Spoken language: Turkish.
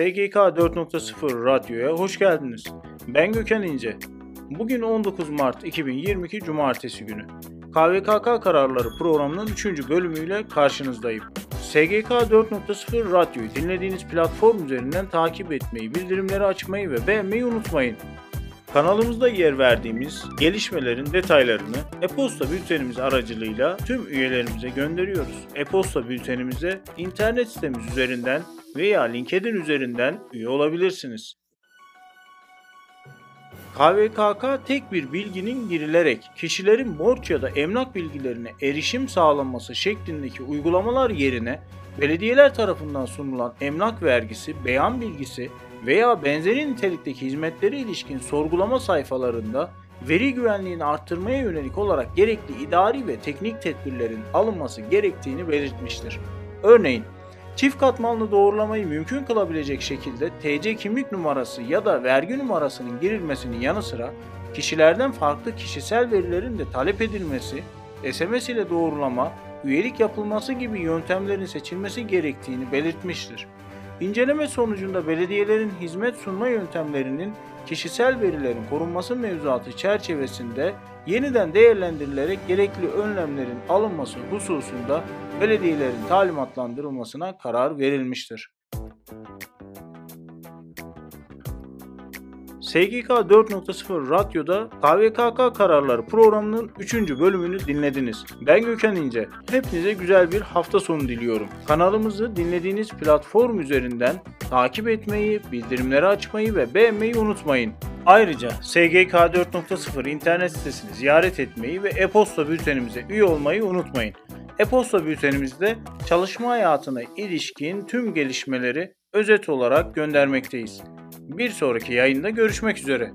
SGK 4.0 Radyo'ya hoş geldiniz. Ben Gökhan İnce. Bugün 19 Mart 2022 Cumartesi günü. KVKK kararları programının 3. bölümüyle karşınızdayım. SGK 4.0 Radyo'yu dinlediğiniz platform üzerinden takip etmeyi, bildirimleri açmayı ve beğenmeyi unutmayın. Kanalımızda yer verdiğimiz gelişmelerin detaylarını e-posta bültenimiz aracılığıyla tüm üyelerimize gönderiyoruz. E-posta bültenimize internet sitemiz üzerinden veya LinkedIn üzerinden üye olabilirsiniz. KVKK tek bir bilginin girilerek kişilerin borç ya da emlak bilgilerine erişim sağlanması şeklindeki uygulamalar yerine belediyeler tarafından sunulan emlak vergisi, beyan bilgisi veya benzeri nitelikteki hizmetleri ilişkin sorgulama sayfalarında veri güvenliğini arttırmaya yönelik olarak gerekli idari ve teknik tedbirlerin alınması gerektiğini belirtmiştir. Örneğin Çift katmanlı doğrulamayı mümkün kılabilecek şekilde TC kimlik numarası ya da vergi numarasının girilmesinin yanı sıra kişilerden farklı kişisel verilerin de talep edilmesi, SMS ile doğrulama, üyelik yapılması gibi yöntemlerin seçilmesi gerektiğini belirtmiştir. İnceleme sonucunda belediyelerin hizmet sunma yöntemlerinin kişisel verilerin korunması mevzuatı çerçevesinde yeniden değerlendirilerek gerekli önlemlerin alınması hususunda belediyelerin talimatlandırılmasına karar verilmiştir. SGK 4.0 Radyo'da KVKK kararları programının 3. bölümünü dinlediniz. Ben Gökhan İnce. Hepinize güzel bir hafta sonu diliyorum. Kanalımızı dinlediğiniz platform üzerinden takip etmeyi, bildirimleri açmayı ve beğenmeyi unutmayın. Ayrıca SGK 4.0 internet sitesini ziyaret etmeyi ve e-posta bültenimize üye olmayı unutmayın. E-posta bültenimizde çalışma hayatına ilişkin tüm gelişmeleri özet olarak göndermekteyiz. Bir sonraki yayında görüşmek üzere.